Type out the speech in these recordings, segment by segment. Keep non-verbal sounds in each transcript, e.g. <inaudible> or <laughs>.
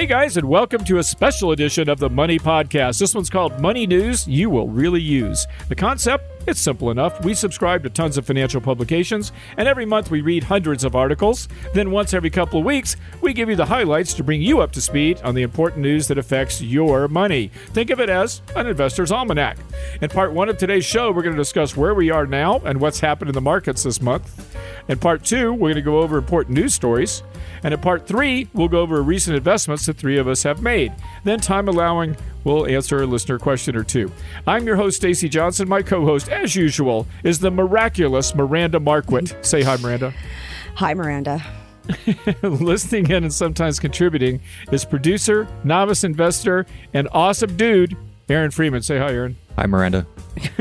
Hey guys, and welcome to a special edition of the Money Podcast. This one's called Money News You Will Really Use. The concept? It's simple enough. We subscribe to tons of financial publications, and every month we read hundreds of articles. Then, once every couple of weeks, we give you the highlights to bring you up to speed on the important news that affects your money. Think of it as an investor's almanac. In part one of today's show, we're going to discuss where we are now and what's happened in the markets this month. In part two, we're going to go over important news stories. And in part three, we'll go over recent investments that three of us have made. Then, time allowing, we'll answer a listener question or two. I'm your host, Stacy Johnson. My co host, as usual, is the miraculous Miranda Marquit. Say hi, Miranda. Hi, Miranda. <laughs> Listening in and sometimes contributing is producer, novice investor, and awesome dude, Aaron Freeman. Say hi, Aaron. Hi, Miranda. <laughs>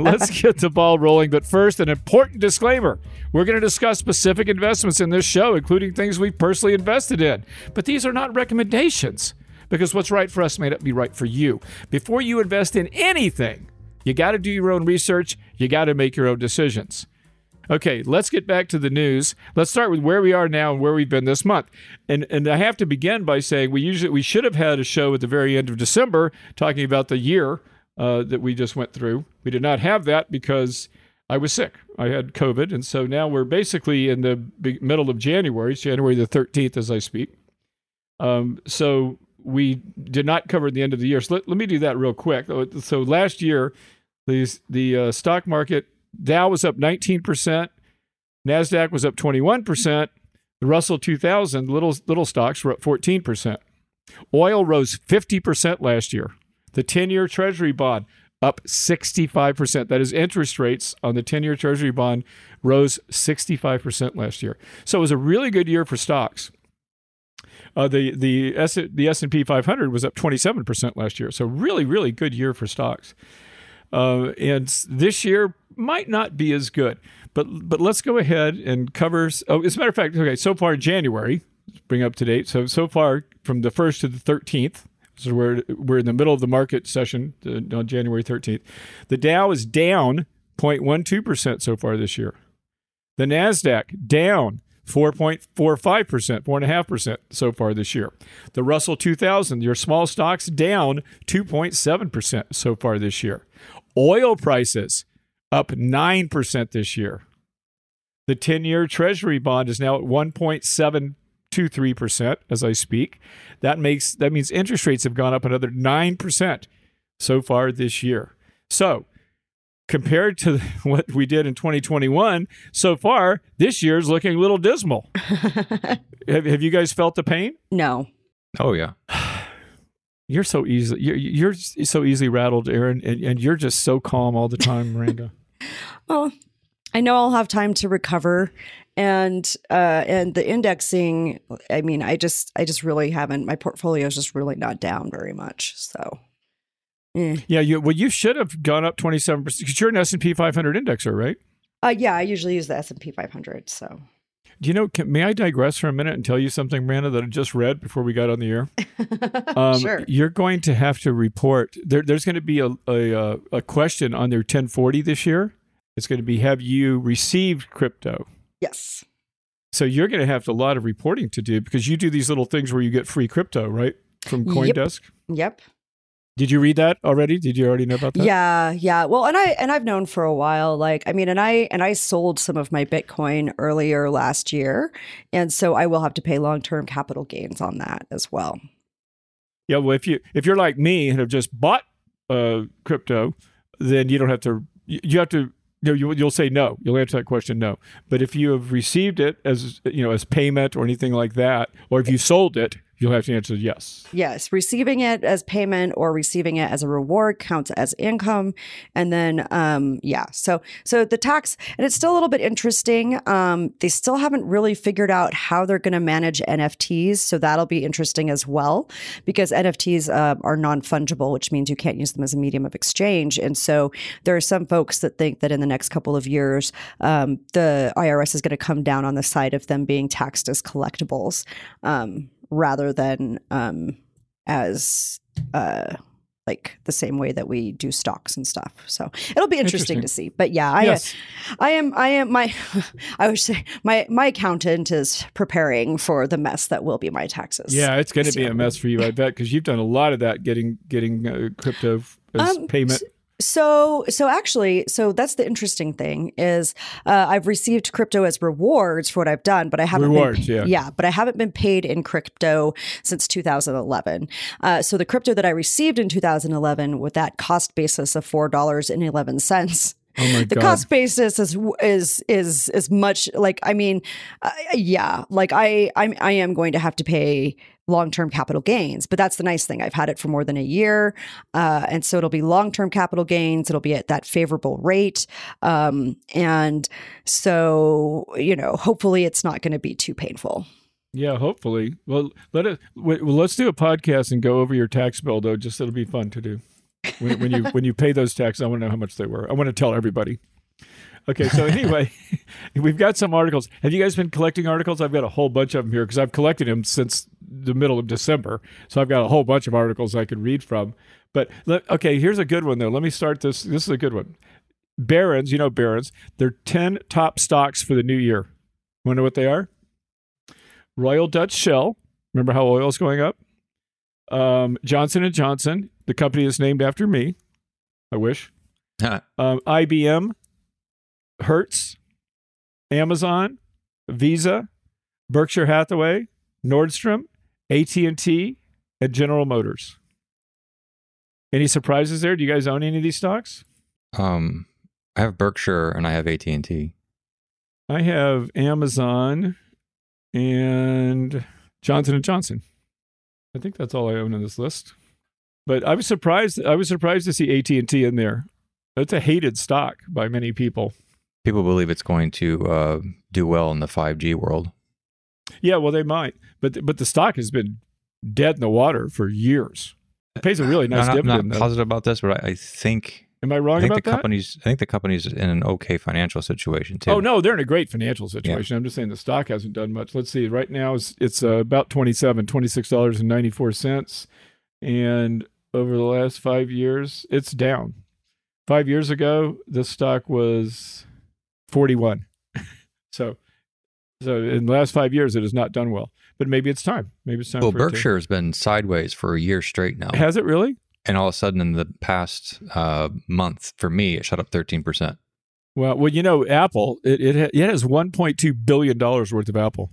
Let's get the ball rolling. But first, an important disclaimer. We're going to discuss specific investments in this show, including things we've personally invested in. But these are not recommendations because what's right for us may not be right for you. Before you invest in anything, you got to do your own research, you got to make your own decisions. Okay, let's get back to the news. Let's start with where we are now and where we've been this month. And and I have to begin by saying we usually we should have had a show at the very end of December talking about the year uh, that we just went through. We did not have that because I was sick. I had COVID, and so now we're basically in the middle of January. It's January the thirteenth, as I speak. Um, so we did not cover the end of the year. So let, let me do that real quick. So last year, the the uh, stock market Dow was up 19%, Nasdaq was up 21%, the Russell 2000 little little stocks were up 14%. Oil rose 50% last year. The 10-year treasury bond up 65%. That is interest rates on the 10-year treasury bond rose 65% last year. So it was a really good year for stocks. Uh, the the S the S and P 500 was up 27% last year. So really really good year for stocks. Uh, and this year might not be as good. But but let's go ahead and cover. Oh, as a matter of fact, okay. So far January, bring up to date. So so far from the first to the thirteenth. So we're we're in the middle of the market session uh, on January thirteenth. The Dow is down 0.12 percent so far this year. The Nasdaq down 4.45 percent, four and a half percent so far this year. The Russell 2000, your small stocks, down 2.7 percent so far this year. Oil prices up 9% this year. The 10 year Treasury bond is now at 1.723% as I speak. That, makes, that means interest rates have gone up another 9% so far this year. So, compared to <laughs> what we did in 2021, so far, this year is looking a little dismal. <laughs> have, have you guys felt the pain? No. Oh, yeah. <sighs> You're so easy. You're, you're so easily rattled, Aaron, and, and you're just so calm all the time, Miranda. <laughs> well, I know I'll have time to recover, and uh, and the indexing. I mean, I just I just really haven't. My portfolio is just really not down very much. So. Eh. Yeah, you well, you should have gone up twenty seven percent because you're an S and P 500 indexer, right? Uh, yeah, I usually use the S and P 500. So do you know? Can, may I digress for a minute and tell you something, Miranda, that I just read before we got on the air? <laughs> Um, sure. You're going to have to report. There, there's going to be a, a a question on their 1040 this year. It's going to be: Have you received crypto? Yes. So you're going to have a lot of reporting to do because you do these little things where you get free crypto, right, from CoinDesk. Yep. yep. Did you read that already? Did you already know about that? Yeah, yeah. Well, and I and I've known for a while. Like, I mean, and I and I sold some of my Bitcoin earlier last year, and so I will have to pay long term capital gains on that as well. Yeah, well, if you if you're like me and have just bought uh, crypto, then you don't have to. You have to. You know, you, you'll say no. You'll answer that question no. But if you have received it as you know as payment or anything like that, or if you sold it, You'll have to answer yes. Yes. Receiving it as payment or receiving it as a reward counts as income. And then, um, yeah. So, so the tax, and it's still a little bit interesting. Um, they still haven't really figured out how they're going to manage NFTs. So that'll be interesting as well because NFTs uh, are non fungible, which means you can't use them as a medium of exchange. And so there are some folks that think that in the next couple of years, um, the IRS is going to come down on the side of them being taxed as collectibles. Um, rather than um, as uh, like the same way that we do stocks and stuff. So it'll be interesting, Interesting. to see. But yeah, I Yes. I am I am my <laughs> I would say my my accountant is preparing for the mess that will be my taxes. Yeah, it's going to be a mess for you, I bet, because you've done a lot of that getting getting uh, crypto as Um, payment. So, so actually, so that's the interesting thing is uh, I've received crypto as rewards for what I've done, but I haven't Rewards, been, yeah. but I haven't been paid in crypto since 2011. Uh, so the crypto that I received in 2011 with that cost basis of four dollars and eleven cents. Oh my The god! cost basis is is is is much like I mean, uh, yeah, like I I'm, I am going to have to pay long term capital gains, but that's the nice thing. I've had it for more than a year, uh, and so it'll be long term capital gains. It'll be at that favorable rate, um, and so you know, hopefully, it's not going to be too painful. yeah, hopefully. Well, let it. Well, let's do a podcast and go over your tax bill, though. Just it'll be fun to do. When, when you when you pay those taxes, I want to know how much they were. I want to tell everybody. Okay, so <laughs> anyway, <laughs> we've got some articles. Have you guys been collecting articles? I've got a whole bunch of them here because I've collected them since the middle of December. So I've got a whole bunch of articles I could read from. But okay, here's a good one though. Let me start this. This is a good one. Barron's, you know Barron's, They're ten top stocks for the new year. Know what they are? Royal Dutch Shell. Remember how oil's going up? Um, Johnson and Johnson, the company is named after me. I wish. Um, IBM, Hertz, Amazon, Visa, Berkshire Hathaway, Nordstrom, AT&T, and General Motors. Any surprises there? Do you guys own any of these stocks? Um, I have Berkshire and I have AT and T. I have Amazon and Johnson and Johnson. I think that's all I own on this list. But I was surprised. I was surprised to see AT and T in there. That's a hated stock by many people. People believe it's going to uh, do well in the 5G world. Yeah, well, they might, but but the stock has been dead in the water for years. It pays a really nice I'm dividend. I'm not though. positive about this, but I, I think Am I I wrong think the about that? company's I think the company's in an okay financial situation too. Oh no, they're in a great financial situation. I'm just saying the stock hasn't done much. Let's see. Right now it's it's uh, about 27, 26 dollars and 94 cents and over the last 5 years it's down. 5 years ago the stock was 41. so so in the last 5 years it has not done well. But maybe it's time. Maybe it's time Well, for Berkshire has been sideways for a year straight now, Has it really? and all of a sudden in the past uh, month, for me, it shot up thirteen percent. Well, well, you know, Apple it it, it has 1.2 billion dollars worth of Apple,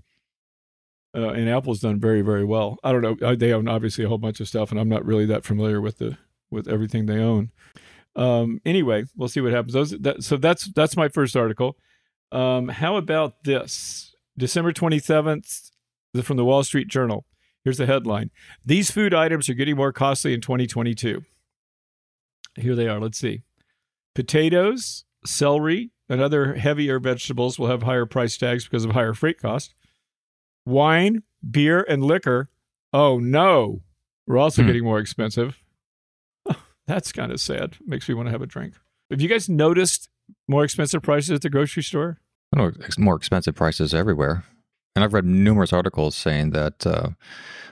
uh, and Apple's done very very well. I don't know; uh, they own obviously a whole bunch of stuff, and I'm not really that familiar with the with everything they own. Um, anyway, we'll see what happens. Those that, so that's that's my first article. Um, how about this? December 27th from the Wall Street Journal. Here's the headline: These food items are getting more costly in 2022. Here they are. Let's see. Potatoes, celery, and other heavier vegetables will have higher price tags because of higher freight costs. Wine, beer, and liquor, oh no, we're also Hmm. getting more expensive. That's kind of sad. Makes me want to have a drink. Have you guys noticed more expensive prices at the grocery store? I know ex- more expensive prices everywhere. And I've read numerous articles saying that uh,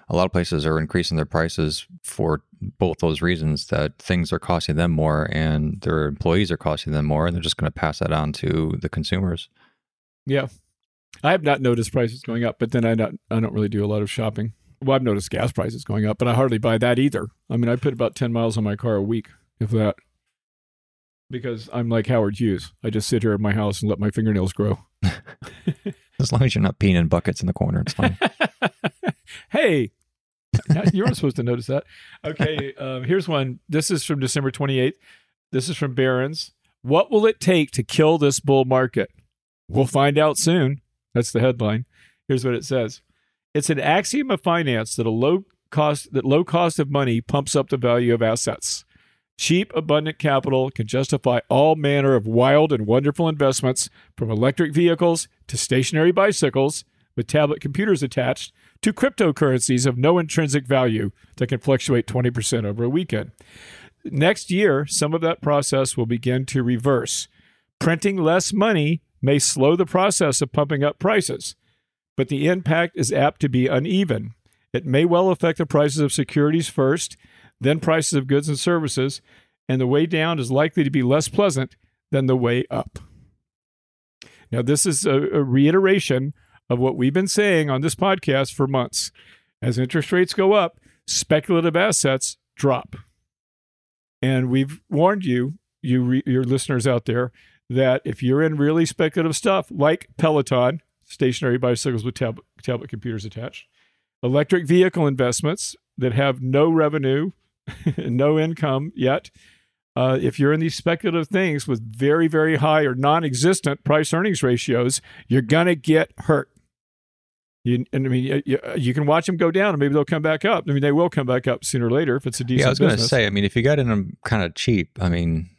a lot of places are increasing their prices for both those reasons that things are costing them more and their employees are costing them more, and they're just going to pass that on to the consumers. Yeah. I have not noticed prices going up, but then I not I don't really do a lot of shopping. Well, I've noticed gas prices going up, but I hardly buy that either. I mean, I put about 10 miles on my car a week, if that. Because I'm like Howard Hughes. I just sit here at my house and let my fingernails grow. <laughs> As long as you're not peeing in buckets in the corner, it's fine. <laughs> hey, you weren't supposed to notice that. Okay, um, here's one. This is from December 28th. This is from Barron's. What will it take to kill this bull market? We'll find out soon. That's the headline. Here's what it says. It's an axiom of finance that a low cost that low cost of money pumps up the value of assets. Cheap, abundant capital can justify all manner of wild and wonderful investments, from electric vehicles to stationary bicycles with tablet computers attached to cryptocurrencies of no intrinsic value that can fluctuate 20% over a weekend. Next year, some of that process will begin to reverse. Printing less money may slow the process of pumping up prices, but the impact is apt to be uneven. It may well affect the prices of securities first, then prices of goods and services, and the way down is likely to be less pleasant than the way up. Now, this is a, a reiteration of what we've been saying on this podcast for months. As interest rates go up, speculative assets drop. And we've warned you, you re- your listeners out there, that if you're in really speculative stuff like Peloton, stationary bicycles with tab- tablet computers attached, electric vehicle investments that have no revenue, <laughs> no income yet, uh, if you're in these speculative things with very, very high or non existent price earnings ratios, you're going to get hurt. You, and I mean, you, you, can watch them go down, and maybe they'll come back up. I mean, they will come back up sooner or later if it's a decent. Yeah, I was going to say. I mean, if you got in them kind of cheap, I mean,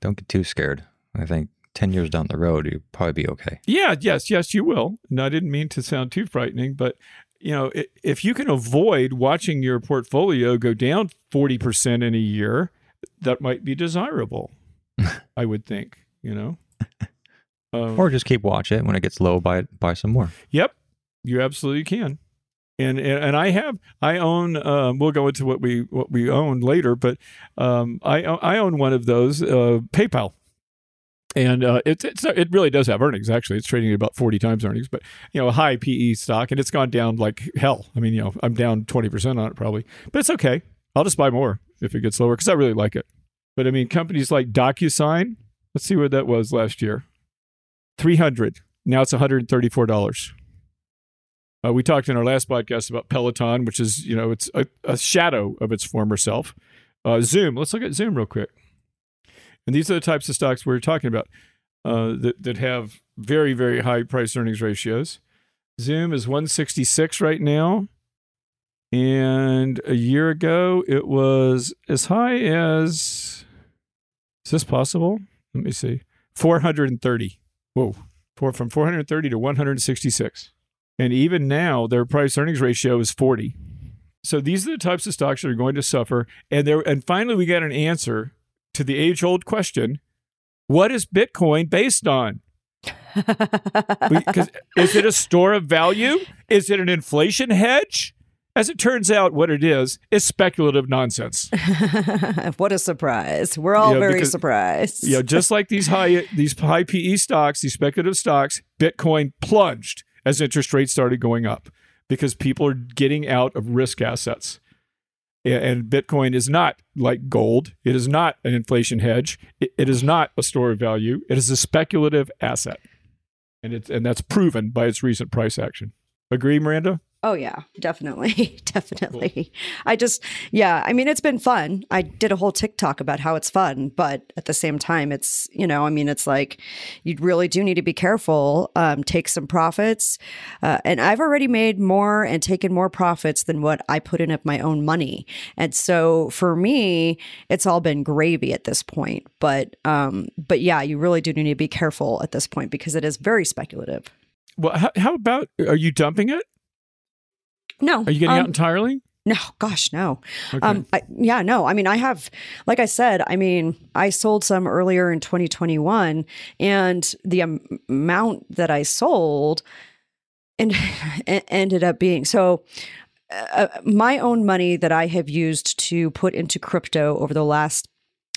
don't get too scared. I think ten years down the road, you'll probably be okay. Yeah. Yes. Yes, you will. No, I didn't mean to sound too frightening, but you know, if you can avoid watching your portfolio go down forty percent in a year, that might be desirable. <laughs> I would think. You know. <laughs> Um, or just keep watch it when it gets low. Buy buy some more. Yep, you absolutely can. And, and, and I have I own um, we'll go into what we what we own later, but um, I I own one of those uh, PayPal, and uh, it it's, it really does have earnings. Actually, it's trading at about forty times earnings, but you know a high PE stock, and it's gone down like hell. I mean, you know, I'm down twenty percent on it probably, but it's okay. I'll just buy more if it gets lower because I really like it. But I mean, companies like DocuSign, let's see where that was last year, three hundred. Now it's one hundred and thirty four dollars. Uh, we talked in our last podcast about Peloton, which is you know it's a, a shadow of its former self. Uh, Zoom. Let's look at Zoom real quick. And these are the types of stocks we're talking about uh, that that have very very high price earnings ratios. Zoom is 166 right now, and a year ago it was as high as. Is this possible? Let me see. 430. Whoa, Four, from 430 to 166. And even now, their price earnings ratio is 40. So these are the types of stocks that are going to suffer. And there, and finally, we got an answer to the age old question what is Bitcoin based on? because <laughs> is it a store of value? Is it an inflation hedge? As it turns out, what it is is speculative nonsense. <laughs> what a surprise! We're all very because, surprised. yeah, just like these high these high PE stocks, these speculative stocks, Bitcoin plunged as interest rates started going up because people are getting out of risk assets. And Bitcoin is not like gold. It is not an inflation hedge. It, it is not a store of value. It is a speculative asset. And, it's, and that's proven by its recent price action. Agree, Miranda? Oh yeah, definitely. <laughs> definitely. Cool. I just yeah, I mean it's been fun. I did a whole TikTok about how it's fun, but at the same time it's, you know, I mean it's like you really do need to be careful, um, take some profits. Uh, and I've already made more and taken more profits than what I put in of my own money. And so for me, it's all been gravy at this point. But um but yeah, you really do need to be careful at this point because it is very speculative. Well, how, how about are you dumping it? No. Are you getting um, out entirely? No, gosh, no. Okay. Um, I, yeah, no. I mean, I have, like I said, I mean, I sold some earlier in 2021, and the um, amount that I sold and <laughs> ended up being so. Uh, my own money that I have used to put into crypto over the last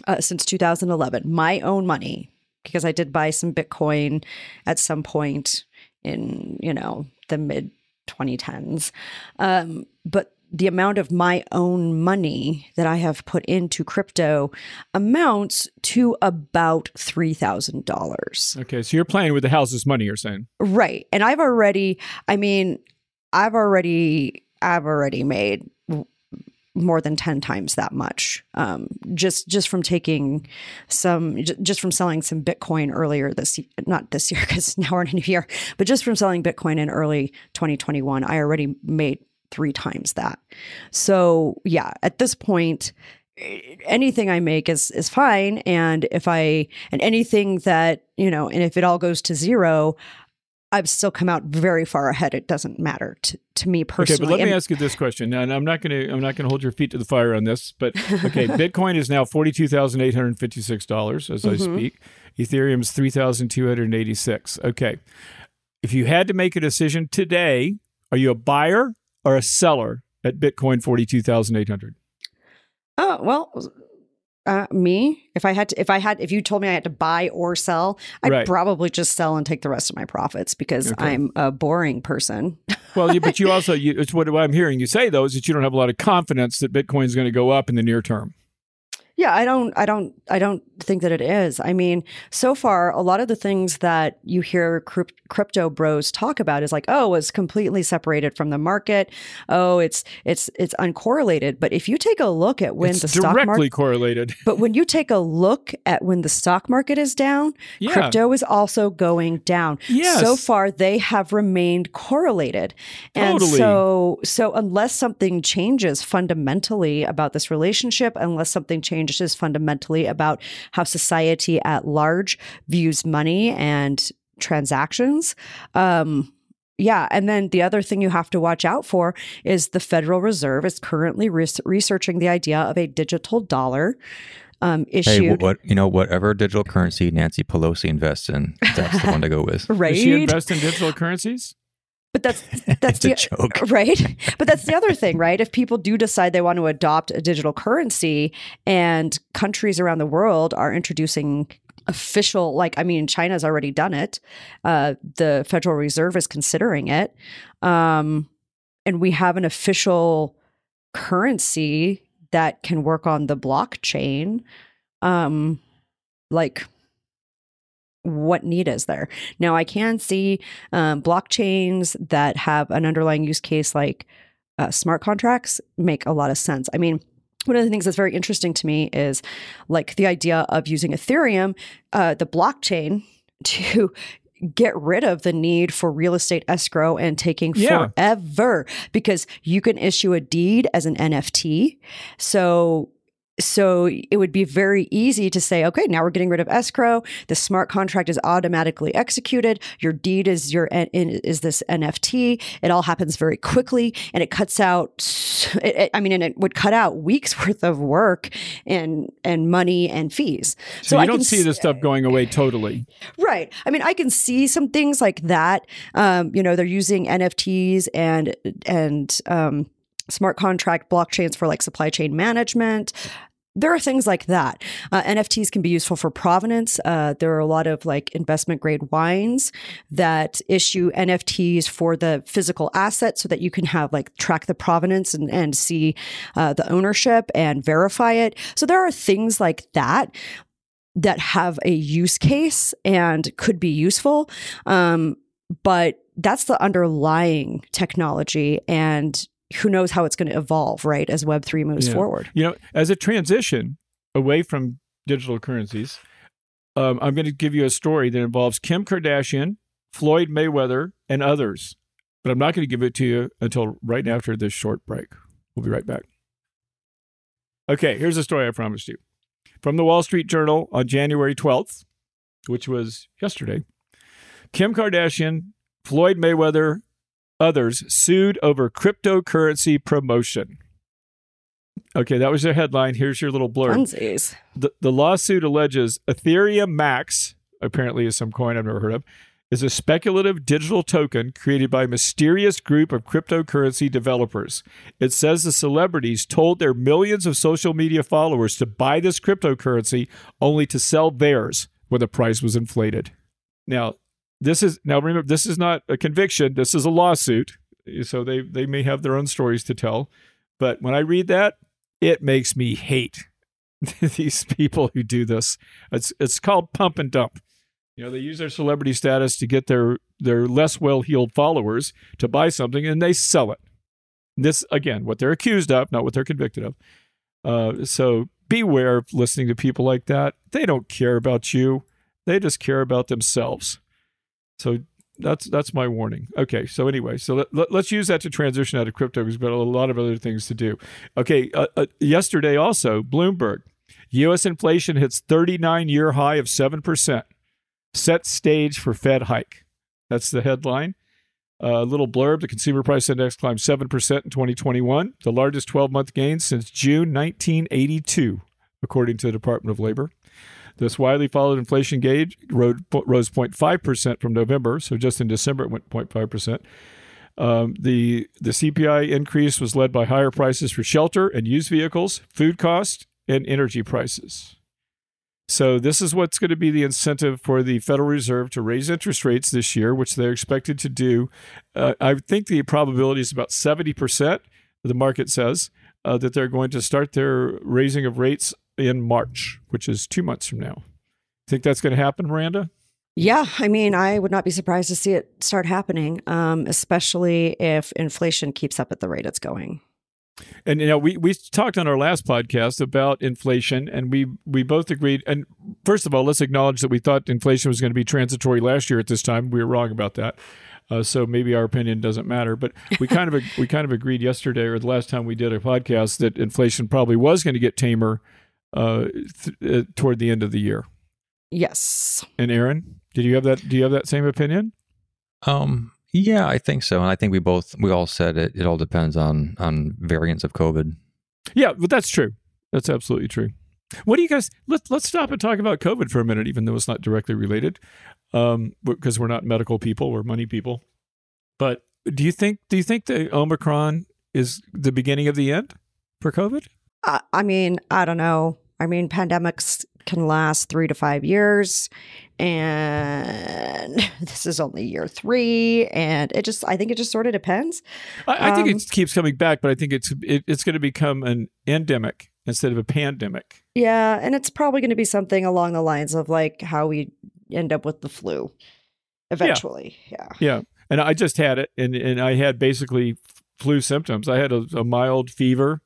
uh, since 2011, my own money, because I did buy some Bitcoin at some point in you know the mid 2010s. Um, but the amount of my own money that I have put into crypto amounts to about $3,000. Okay. So you're playing with the house's money, you're saying? Right. And I've already, I mean, I've already, I've already made more than 10 times that much. Um, just just from taking some just from selling some bitcoin earlier this not this year <laughs> because now we're in a new year but just from selling bitcoin in early 2021 i already made three times that. So yeah at this point anything i make is is fine. And if i and anything that you know and if it all goes to zero I've still come out very far ahead. It doesn't matter to, to me personally. Okay, but let and, me ask you this question. And I'm not going to I'm not going to hold your feet to the fire on this, but okay, <laughs> Bitcoin is now forty two thousand eight hundred fifty six dollars as mm-hmm. I speak. Ethereum is three thousand two hundred eighty six. Okay, if you had to make a decision today, are you a buyer or a seller at Bitcoin forty two thousand eight hundred? Oh well, uh, me if I had to, if I had, if you told me I had to buy or sell, I'd Right. probably just sell and take the rest of my profits because Okay. I'm a boring person. <laughs> Well, you, but you also, you, it's what, what I'm hearing you say though is that you don't have a lot of confidence that Bitcoin is going to go up in the near term. Yeah, I don't I don't I don't think that it is. I mean, so far a lot of the things that you hear crypto bros talk about is like, "Oh, it's completely separated from the market. Oh, it's it's it's uncorrelated." But if you take a look at when it's the stock directly market correlated. <laughs> But when you take a look at when the stock market is down, Yeah. crypto is also going down. Yes. So far they have remained correlated. And Totally. so so unless something changes fundamentally about this relationship, unless something changes fundamentally about how society at large views money and transactions, um yeah, and then the other thing you have to watch out for is the Federal Reserve is currently res- researching the idea of a digital dollar um, Hey, issued. wh- what you know, whatever digital currency Nancy Pelosi invests in, that's the one to go with. <laughs> Right, Does she invest in digital currencies? But that's <laughs> that's the joke. <laughs> right. But that's the other thing, right? If people do decide they want to adopt a digital currency, and countries around the world are introducing official, like I mean, China's already done it. Uh, the Federal Reserve is considering it, um, and we have an official currency that can work on the blockchain. Um, like what need is there? Now, I can see um, blockchains that have an underlying use case like uh, smart contracts make a lot of sense. I mean, one of the things that's very interesting to me is like the idea of using Ethereum, uh, the blockchain, <laughs> to get rid of the need for real estate escrow and taking Yeah. forever because you can issue a deed as an NFT. So so it would be very easy to say, okay, now we're getting rid of escrow. The smart contract is automatically executed. Your deed is your is this NFT. It all happens very quickly, and it cuts out. It, it- I mean, and it would cut out weeks <laughs> worth of work and and money and fees. So, you I don't see this stuff going away totally. Right. I mean, I can see some things like that. Um, you know, they're using NFTs and and um, smart contract blockchains for like supply chain management. There are things like that. Uh, NFTs can be useful for provenance. Uh, there are a lot of like investment grade wines that issue NFTs for the physical asset so that you can have like track the provenance and, and see uh, the ownership and verify it. So there are things like that that have a use case and could be useful. Um, but that's the underlying technology and who knows how it's going to evolve, right? As Web3 moves Yeah. forward. You know, as a transition away from digital currencies, um, I'm going to give you a story that involves Kim Kardashian, Floyd Mayweather, and others. But I'm not going to give it to you until right after this short break. We'll be right back. Okay, here's the story I promised you. From the Wall Street Journal on January 12th, which was yesterday, Kim Kardashian, Floyd Mayweather, others sued over cryptocurrency promotion. Okay, that was your headline. Here's your little blurb. Funsies. The, the lawsuit alleges Ethereum Max, apparently is some coin I've never heard of, is a speculative digital token created by a mysterious group of cryptocurrency developers. It says the celebrities told their millions of social media followers to buy this cryptocurrency only to sell theirs when the price was inflated. Now, this is now remember this is not a conviction, this is a lawsuit. So they they may have their own stories to tell. But when I read that, it makes me hate <laughs> these people who do this. It's it's called pump and dump. You know, they use their celebrity status to get their their less well-heeled followers to buy something and they sell it. This again, what they're accused of, not what they're convicted of. Uh, so beware of listening to people like that. They don't care about you. They just care about themselves. So that's that's my warning. Okay, so anyway, so let, us use that to transition out of crypto because we've got a lot of other things to do. Okay, uh, uh, yesterday also, Bloomberg, U.S. inflation hits 39-year high of seven percent, set stage for Fed hike. That's the headline. A little blurb: The consumer price index climbed seven percent in 2021, the largest 12-month gain since June 1982, according to the Department of Labor. This widely followed inflation gauge rose, rose 0.5% from November. So just in December, it went 0.5%. Um, the the CPI increase was led by higher prices for shelter and used vehicles, food costs, and energy prices. So this is what's going to be the incentive for the Federal Reserve to raise interest rates this year, which they're expected to do. Uh, I think the probability is about seventy percent. The market says uh, that they're going to start their raising of rates in March, which is two months from now. Think that's going to happen, Miranda? Yeah, I mean, I would not be surprised to see it start happening, um, especially if inflation keeps up at the rate it's going. And you know, we we talked on our last podcast about inflation, and we we both agreed. And first of all, let's acknowledge that we thought inflation was going to be transitory last year at this time. We were wrong about that. Uh, so maybe our opinion doesn't matter. But we kind of <laughs> we kind of agreed yesterday or the last time we did a podcast that inflation probably was going to get tamer uh, th- uh, toward the end of the year. Yes. And Aaron, did you have that? Do you have that same opinion? Um, yeah, I think so. And I think we both we all said it. It all depends on on variants of COVID. Yeah, but that's true. That's absolutely true. What do you guys? Let's let's stop and talk about COVID for a minute, even though it's not directly related, um, because we're not medical people, we're money people. But do you think do you think the Omicron is the beginning of the end for COVID? Uh, I mean, I don't know. I mean, pandemics can last three to five years, and <laughs> this is only year three. And it just, I think it just sort of depends. I, I think Um, it keeps coming back, but I think it's it, it's going to become an endemic instead of a pandemic. Yeah, and it's probably going to be something along the lines of like how we end up with the flu eventually. Yeah. Yeah, and I just had it, and and I had basically flu symptoms. I had a, a mild fever,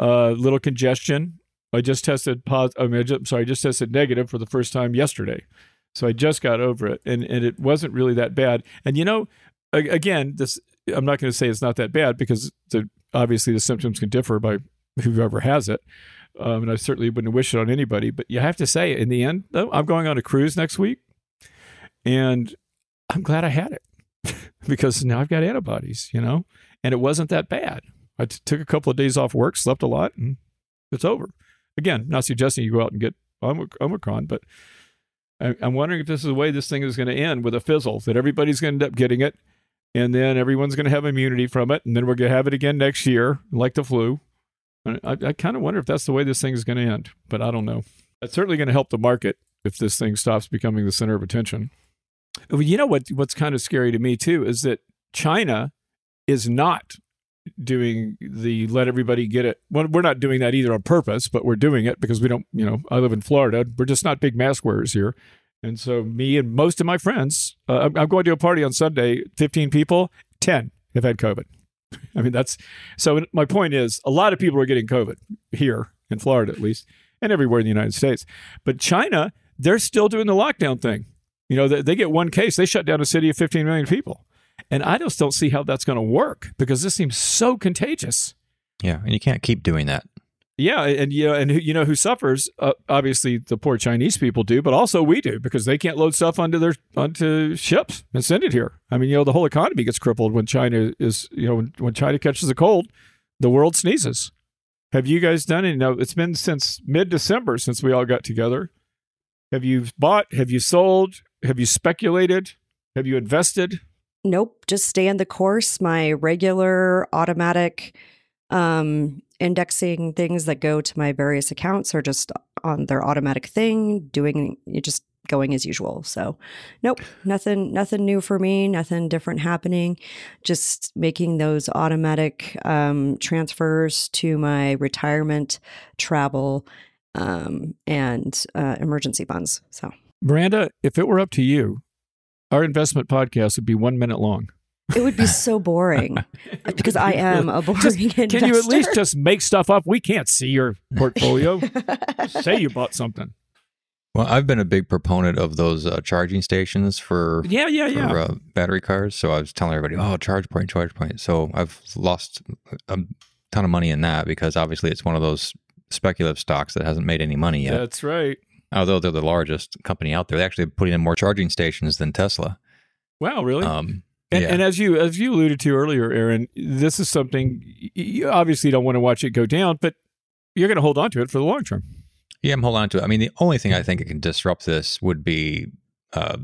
a uh, little congestion. I just tested positive. I mean, I just, sorry, I just tested negative for the first time yesterday, so I just got over it, and and it wasn't really that bad. And you know, again, this I'm not going to say it's not that bad because the, obviously the symptoms can differ by whoever has it. Um, and I certainly wouldn't wish it on anybody, but you have to say, in the end, though, I'm going on a cruise next week, and I'm glad I had it <laughs> because now I've got antibodies, you know, and it wasn't that bad. I t- took a couple of days off work, slept a lot, and it's over. Again, not suggesting you go out and get Omicron, but I'm wondering if this is the way this thing is going to end with a fizzle, that everybody's going to end up getting it, and then everyone's going to have immunity from it, and then we're going to have it again next year, like the flu. I, I kind of wonder if that's the way this thing is going to end, but I don't know. It's certainly going to help the market if this thing stops becoming the center of attention. You know what? What's kind of scary to me too is that China is not doing the let everybody get it. Well, we're not doing that either on purpose, but we're doing it because we don't. You know, I live in Florida. We're just not big mask wearers here, and so me and most of my friends. Uh, I'm, going to a party on Sunday. Fifteen people, ten have had COVID. <laughs> I mean, that's so. My point is, a lot of people are getting COVID here in Florida, at least, and everywhere in the United States. But China, they're still doing the lockdown thing. You know, they, they get one case, they shut down a city of 15 million people. And I just don't see how that's going to work because this seems so contagious. Yeah, and you can't keep doing that. Yeah, and you know, and who, you know who suffers? Uh, obviously, the poor Chinese people do, but also we do because they can't load stuff onto their onto ships and send it here. I mean, you know, the whole economy gets crippled when China is, you know, when, when China catches a cold, the world sneezes. Have you guys done it? No, it's been since mid December since we all got together. Have you bought? Have you sold? Have you speculated? Have you invested? Nope, just stay in the course. My regular automatic um, indexing things that go to my various accounts are just on their automatic thing, doing just going as usual. So, nope, nothing, nothing new for me. Nothing different happening. Just making those automatic um, transfers to my retirement, travel, um, and uh, emergency funds. So. Miranda, if it were up to you, our investment podcast would be one minute long. It would be so boring <laughs> because I am a boring Just- investor. Can you at least just make stuff up? We can't see your portfolio. Say you bought something. Well, I've been a big proponent of those uh, charging stations for Yeah, yeah, for yeah. uh, battery cars. So I was telling everybody, "Oh, ChargePoint, charge point." So I've lost a ton of money in that because obviously it's one of those speculative stocks that hasn't made any money yet. That's right. Although they're the largest company out there, they're actually putting in more charging stations than Tesla. Wow, really? Um, and, yeah. and as you as you alluded to earlier, Aaron, this is something you obviously don't want to watch it go down, but you're going to hold on to it for the long term. Yeah, I'm holding on to it. I mean, the only thing I think it can disrupt this would be uh,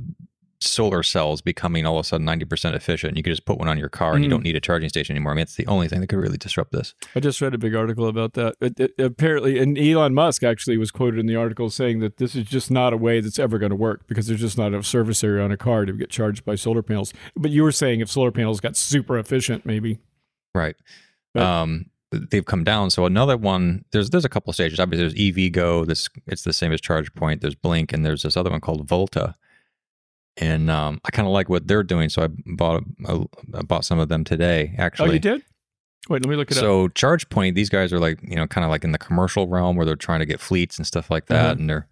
solar cells becoming all of a sudden 90% efficient. You could just put one on your car and you Mm. don't need a charging station anymore. I mean, it's the only thing that could really disrupt this. I just read a big article about that. It, it- apparently, and Elon Musk actually was quoted in the article saying that this is just not a way that's ever going to work because there's just not enough surface area on a car to get charged by solar panels. But you were saying if solar panels got super efficient, maybe. Right. But- um, they've come down. So another one, there's there's a couple of stages. Obviously, there's EVgo. This it's the same as ChargePoint. There's Blink, and there's this other one called Volta. And um, I kind of like what they're doing, so I bought a, I bought some of them today. Actually, oh, you did? Wait, let me look it up. so ChargePoint, these guys are like you know kind of like in the commercial realm where they're trying to get fleets and stuff like that, Uh-huh. and they're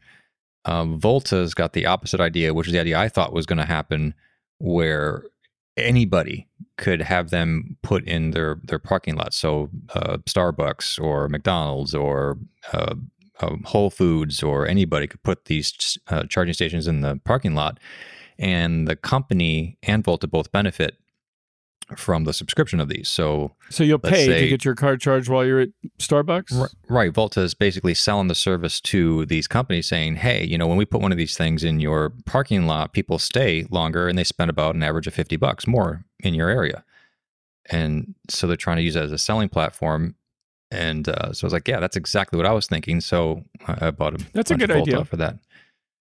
um, Volta's got the opposite idea, which is the idea I thought was going to happen, where anybody could have them put in their their parking lot. So uh, Starbucks or McDonald's or uh, uh, Whole Foods or anybody could put these uh, charging stations in the parking lot, and the company and Volta both benefit from the subscription of these. So So you'll pay to get your car charged while you're at Starbucks? R- Right. Volta is basically selling the service to these companies saying, hey, you know, when we put one of these things in your parking lot, people stay longer and they spend about an average of 50 bucks more in your area. And so they're trying to use it as a selling platform. And uh, so I was like, yeah, that's exactly what I was thinking. So I I bought a That's a good Volta idea. for that.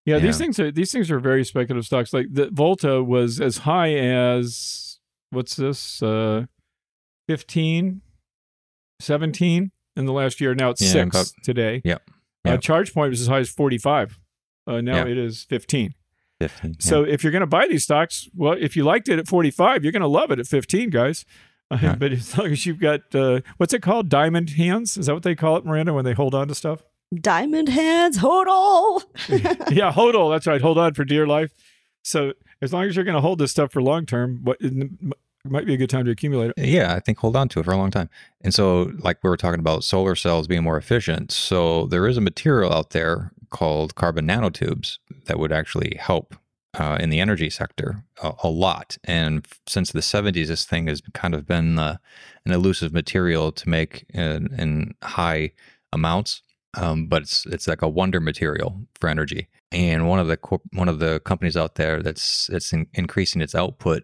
Yeah, these things are these things are very speculative stocks. Like the Volta was as high as what's this? Uh 15, 17 in the last year. Now it's Yeah, six about- today. Yep. Uh, Yep. ChargePoint was as high as 45. Uh, now Yeah. it is 15. 15. yeah. So if you're going to buy these stocks, well, if you liked it at 45, you're going to love it at 15, guys. <laughs> Uh, Right. But as long as you've got uh, what's it called, diamond hands? Is that what they call it, Miranda, when they hold on to stuff? Diamond hands, hodl. <laughs> yeah, hodl. That's right. Hold on for dear life. So as long as you're going to hold this stuff for long term, what might be a good time to accumulate it. Yeah, I think hold on to it for a long time. And so, like we were talking about solar cells being more efficient. So, there is a material out there called carbon nanotubes that would actually help uh, in the energy sector a, a lot. And f- since the 70s, this thing has kind of been uh, an elusive material to make in, in high amounts. Um, but it's it's like a wonder material for energy. And one of the corp- one of the companies out there that's it's in, increasing its output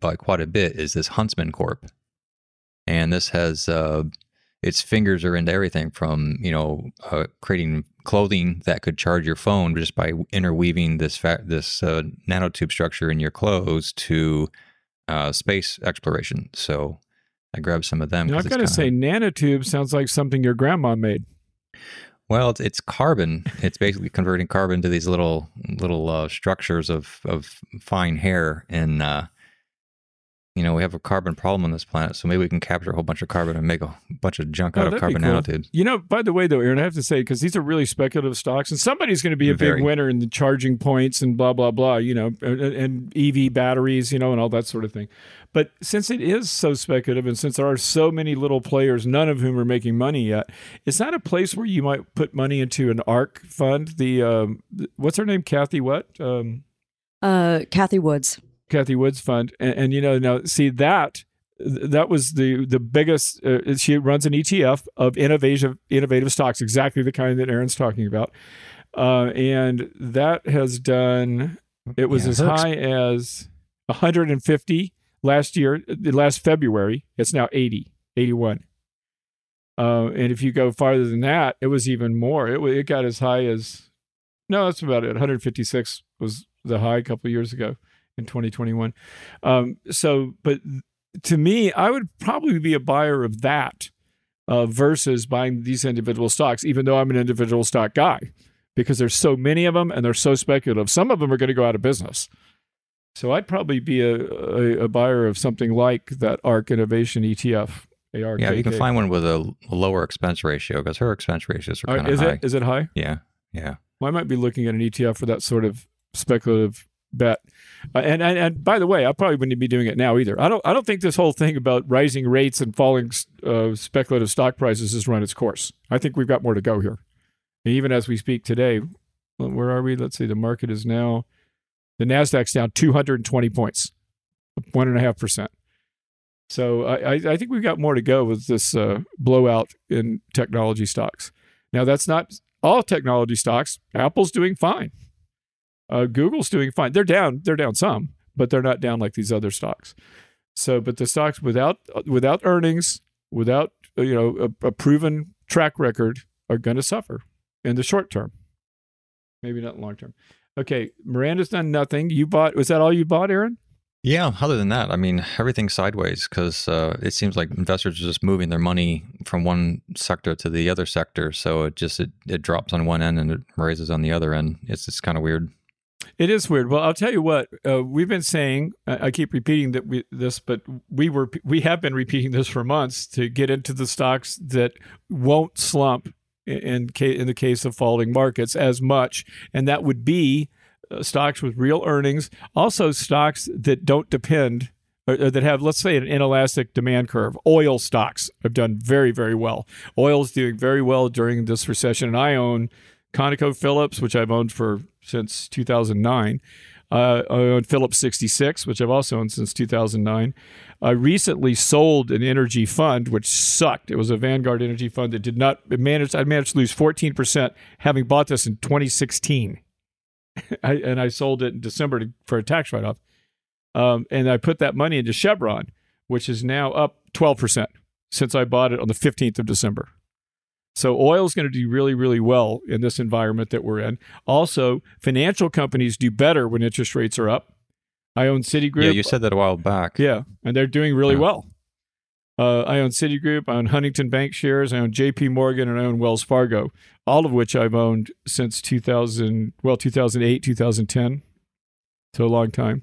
by quite a bit is this Huntsman Corp. And this has uh, its fingers are into everything from you know uh, creating clothing that could charge your phone just by interweaving this fa- this uh, nanotube structure in your clothes to uh, space exploration. So I grabbed some of them. Now, I've got to kinda- say, nanotube sounds like something your grandma made. Well, it's, it's carbon. It's basically converting carbon to these little little uh, structures of of fine hair, and uh, you know we have a carbon problem on this planet. So maybe we can capture a whole bunch of carbon and make a bunch of junk Oh, out of that'd carbon cool. nanotubes. You know, by the way, though, Aaron, I have to say, because these are really speculative stocks, and somebody's going to be a Very. big winner in the charging points and blah, blah, blah, you know, and, and EV batteries, you know, and all that sort of thing. But since it is so speculative and since there are so many little players, none of whom are making money yet, is that a place where you might put money into an ARK fund? The, um, what's her name? Cathie, what? Um, Uh, Cathie Woods. Cathie Woods fund, and, and you know now see that that was the the biggest. Uh, she runs an ETF of innovative innovative stocks, exactly the kind that Aaron's talking about, uh, and that has done. It was Yeah, as high as 150 last year. Last February, it's now 80, 81. Uh, and if you go farther than that, it was even more. It it got as high as no, that's about it. 156 was the high a couple of years ago in 2021. Um, so, but to me, I would probably be a buyer of that uh, versus buying these individual stocks, even though I'm an individual stock guy, because there's so many of them and they're so speculative. Some of them are going to go out of business. So I'd probably be a, a, a buyer of something like that ARK Innovation ETF. ARK. Yeah, you can find one with a lower expense ratio because her expense ratios are kind right, of is high. it is it high? Yeah, yeah. Well, I might be looking at an ETF for that sort of speculative bet. Uh, and, and and by the way, I probably wouldn't be doing it now either. I don't I don't think this whole thing about rising rates and falling uh, speculative stock prices has run its course. I think we've got more to go here. And even as we speak today, where are we? Let's see. The market is now the Nasdaq's down 220 points, one and a half percent. So I, I I think we've got more to go with this uh, blowout in technology stocks. Now that's not all technology stocks. Apple's doing fine. Uh, Google's doing fine. They're down. They're down some, but they're not down like these other stocks. So, but the stocks without without earnings, without uh, you know a, a proven track record, are going to suffer in the short term. Maybe not long term. Okay, Miranda's done nothing. You bought. Was that all you bought, Aaron? Yeah. Other than that, I mean, everything's sideways because uh, it seems like investors are just moving their money from one sector to the other sector. So it just it, it drops on one end and it raises on the other end. It's just kind of weird. It is weird. Well, I'll tell you what. Uh, we've been saying. I keep repeating that we this, but we were we have been repeating this for months to get into the stocks that won't slump in in the case of falling markets as much, and that would be uh, stocks with real earnings, also stocks that don't depend that have, let's say, an inelastic demand curve. Oil stocks have done very, very well. Oil is doing very well during this recession, and I own ConocoPhillips, which I've owned for since 2009. Uh, I own Phillips 66, which I've also owned since 2009. I recently sold an energy fund, which sucked. It was a Vanguard energy fund that did not manage. I managed to lose 14%, having bought this in 2016. <laughs> I, and I sold it in December to, for a tax write off. Um, and I put that money into Chevron, which is now up 12% since I bought it on the 15th of December. So oil is going to do really, really well in this environment that we're in. Also, financial companies do better when interest rates are up. I own Citigroup. Yeah, you said that a while back. Yeah, and they're doing really yeah. well. Uh, I own Citigroup, I own Huntington Bank shares, I own JP Morgan, and I own Wells Fargo, all of which I've owned since 2000, well, 2008, 2010. So a long time.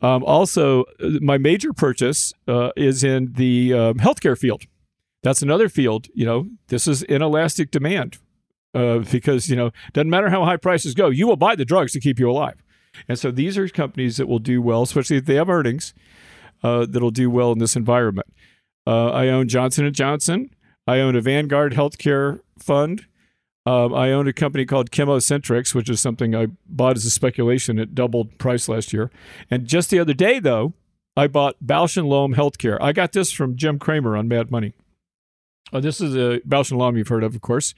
Um, also, uh, my major purchase uh, is in the um, healthcare field. That's another field. You know, this is inelastic demand uh, because, you know, doesn't matter how high prices go, you will buy the drugs to keep you alive. And so these are companies that will do well, especially if they have earnings, uh, that'll do well in this environment. Uh, I own Johnson and Johnson. I own a Vanguard Healthcare fund. Um, I own a company called ChemoCentryx, which is something I bought as a speculation. It doubled price last year. And just the other day, though, I bought Bausch and Lomb Healthcare. I got this from Jim Cramer on Mad Money. Uh, this is a Bausch and Lomb you've heard of, of course.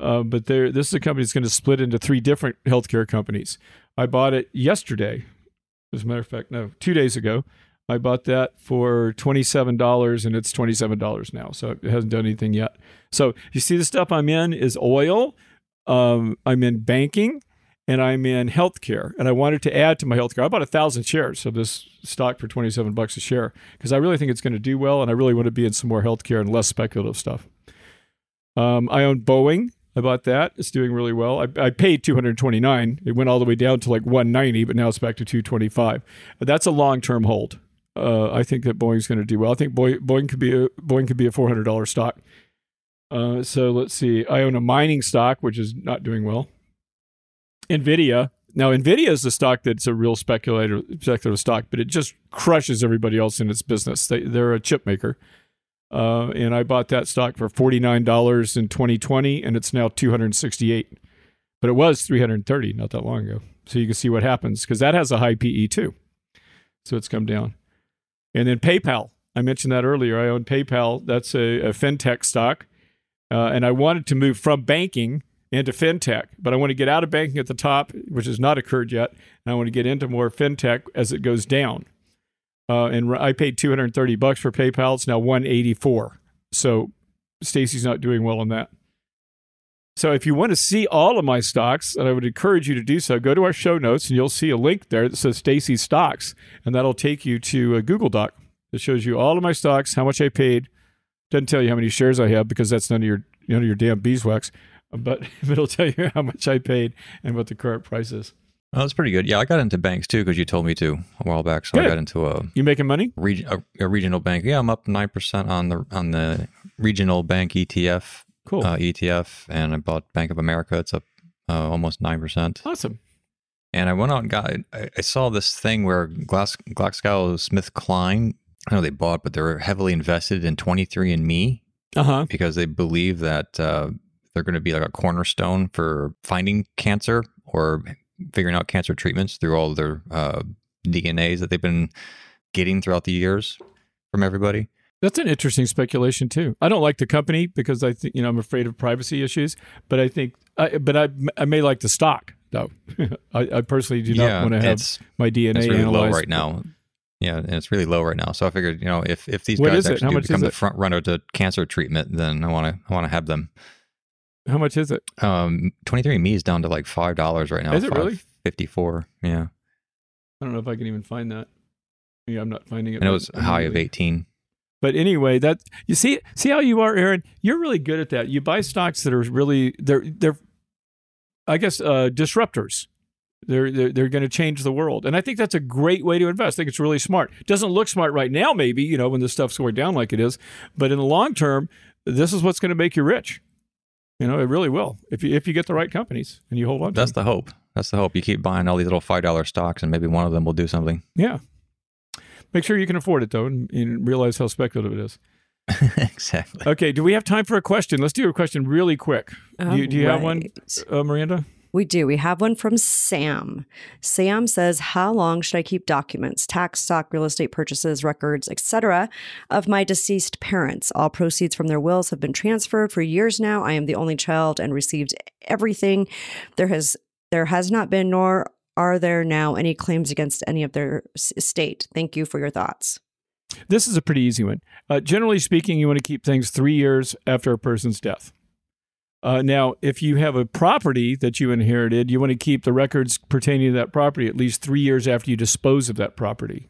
Uh, but this is a company that's going to split into three different healthcare companies. I bought it yesterday. As a matter of fact, no, two days ago. I bought that for $27 and it's $27 now. So it hasn't done anything yet. So you see, the stuff I'm in is oil, um, I'm in banking, and I'm in healthcare. And I wanted to add to my healthcare. I bought a thousand shares of this stock for 27 bucks a share because I really think it's going to do well. And I really want to be in some more healthcare and less speculative stuff. Um, I own Boeing. I bought that. It's doing really well. I, I, paid 229. It went all the way down to like 190, but now it's back to 225. That's a long-term hold. Uh, I think that Boeing's going to do well. I think Boeing, Boeing could be a Boeing could be a $400 stock. Uh, so let's see. I own a mining stock, which is not doing well. Nvidia. Now, Nvidia is a stock that's a real speculator, speculative stock, but it just crushes everybody else in its business. They, they're a chip maker. Uh, and I bought that stock for $49 in 2020, and it's now 268 But it was 330 not that long ago. So you can see what happens because that has a high PE too. So it's come down. And then PayPal. I mentioned that earlier. I own PayPal. That's a, a fintech stock. Uh, and I wanted to move from banking into fintech, but I want to get out of banking at the top, which has not occurred yet. And I want to get into more fintech as it goes down. Uh, and I paid 230 bucks for PayPal. It's now 184. So Stacy's not doing well on that. So if you want to see all of my stocks, and I would encourage you to do so, go to our show notes and you'll see a link there that says Stacy's stocks, and that'll take you to a Google Doc that shows you all of my stocks, how much I paid. Doesn't tell you how many shares I have because that's none of your none of your damn beeswax, but <laughs> it'll tell you how much I paid and what the current price is. Oh, that's pretty good. Yeah, I got into banks too because you told me to a while back. So good. I got into a you making money? Reg, a, a, regional bank. Yeah, I'm up nine percent on the on the regional bank ETF. Cool uh, ETF, and I bought Bank of America. It's up uh, almost nine percent. Awesome. And I went out and got. I, I saw this thing where Glass GlaxoSmithKline. I know they bought, but they're heavily invested in 23andMe uh-huh. because they believe that uh, they're going to be like a cornerstone for finding cancer or figuring out cancer treatments through all their uh, DNAs that they've been getting throughout the years from everybody. That's an interesting speculation too. I don't like the company because I think you know I'm afraid of privacy issues, but I think, I, but I I may like the stock though. <laughs> I, I personally do not yeah, want to have my DNA it's really analyzed low right now. Yeah, and it's really low right now. So I figured, you know, if if these What guys actually do become the front runner to cancer treatment, then I want to I want to have them. How much is it? Um, 23andMe is down to like five dollars right now. Is it really? Fifty four. Yeah, I don't know if I can even find that. Yeah, I'm not finding it. and it was a high of eighteen. But anyway, that you see see how you are, Aaron. You're really good at that. You buy stocks that are really they're they're, I guess, uh, disruptors. They're they're, they're going to change the world, and I think that's a great way to invest. I think it's really smart. Doesn't look smart right now, maybe you know when this stuff's going down like it is, but in the long term, this is what's going to make you rich. You know, it really will if you if you get the right companies and you hold on. To That's them. the hope. That's the hope. You keep buying all these little five dollar stocks, and maybe one of them will do something. yeah. Make sure you can afford it though, and, and realize how speculative it is. <laughs> exactly. Okay, do we have time for a question? Let's do a question really quick. Do you, do you have one, uh, Miranda? We do. We have one from Sam. Sam says, "How long should I keep documents, tax, stock, real estate purchases, records, etc., of my deceased parents? All proceeds from their wills have been transferred for years now. I am the only child and received everything. There has there has not been nor are there now any claims against any of their estate. Thank you for your thoughts." This is a pretty easy one. Uh, generally speaking, you want to keep things three years after a person's death. Uh, now, if you have a property that you inherited, you want to keep the records pertaining to that property at least three years after you dispose of that property.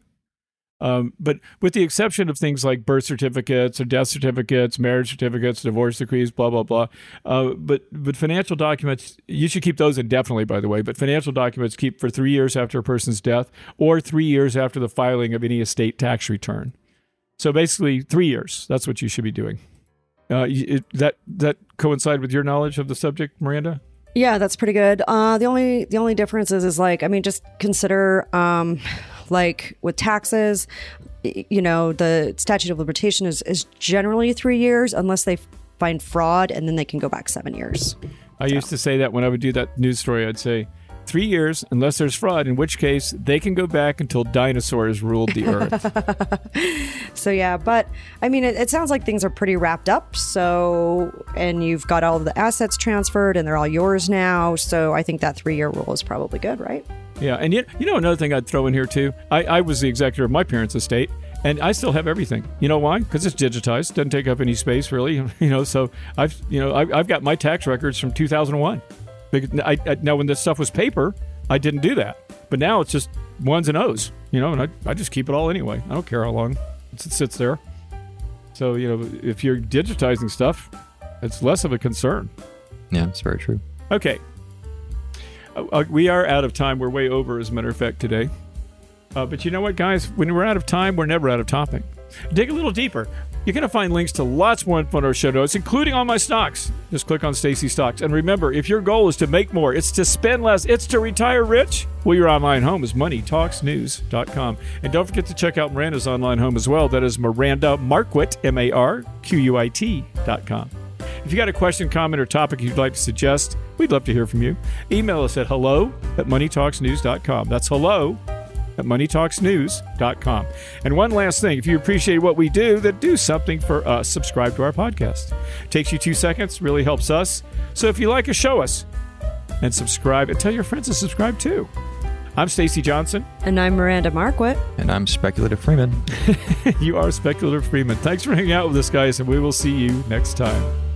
Um, but with the exception of things like birth certificates or death certificates, marriage certificates, divorce decrees, blah blah blah. Uh, but but financial documents, you should keep those indefinitely, by the way. But financial documents keep for three years after a person's death or three years after the filing of any estate tax return. So basically, three years. That's what you should be doing. Uh, it, that that coincide with your knowledge of the subject, Miranda? Yeah, that's pretty good. Uh, the only the only difference is is like I mean, just consider um, like with taxes, you know, the statute of limitation is is generally three years unless they find fraud, and then they can go back seven years. I used to say that when I would do that news story. I'd say three years unless there's fraud, in which case they can go back until dinosaurs ruled the earth. <laughs> So yeah, but I mean, it, it sounds like things are pretty wrapped up. So and you've got all of the assets transferred, and they're all yours now. So I think that three year rule is probably good, right? yeah, and yet you know another thing I'd throw in here too. I, I was the executor of my parents' estate. And I still have everything. You know why? Because it's digitized. Doesn't take up any space, really. <laughs> You know, so I've you know I've, I've got my tax records from 2001. Because I, I, now, when this stuff was paper, I didn't do that. But now it's just ones and O's. You know, and I, I just keep it all anyway. I don't care how long it sits there. So you know, if you're digitizing stuff, it's less of a concern. Yeah, it's very true. Okay. Uh, uh, we are out of time. We're way over, as a matter of fact, today. Uh, but you know what, guys? When we're out of time, we're never out of topic. Dig a little deeper. You're going to find links to lots more info on our show notes, including on my stocks. Just click on Stacy Stocks. And remember, if your goal is to make more, it's to spend less, it's to retire rich, well, your online home is moneytalksnews.com. And don't forget to check out Miranda's online home as well. That is Miranda Marquit, M A R Q U I T.com. If you got a question, comment, or topic you'd like to suggest, we'd love to hear from you. Email us at hello at moneytalksnews.com. That's hello at moneytalksnews.com. And one last thing if you appreciate what we do, then do something for us. Subscribe to our podcast. takes you two seconds, really helps us. So if you like us, show us and subscribe and tell your friends to subscribe too. I'm Stacy Johnson. And I'm Miranda Marquit. And I'm Speculative Freeman. <laughs> you are Speculative Freeman. Thanks for hanging out with us, guys, and we will see you next time.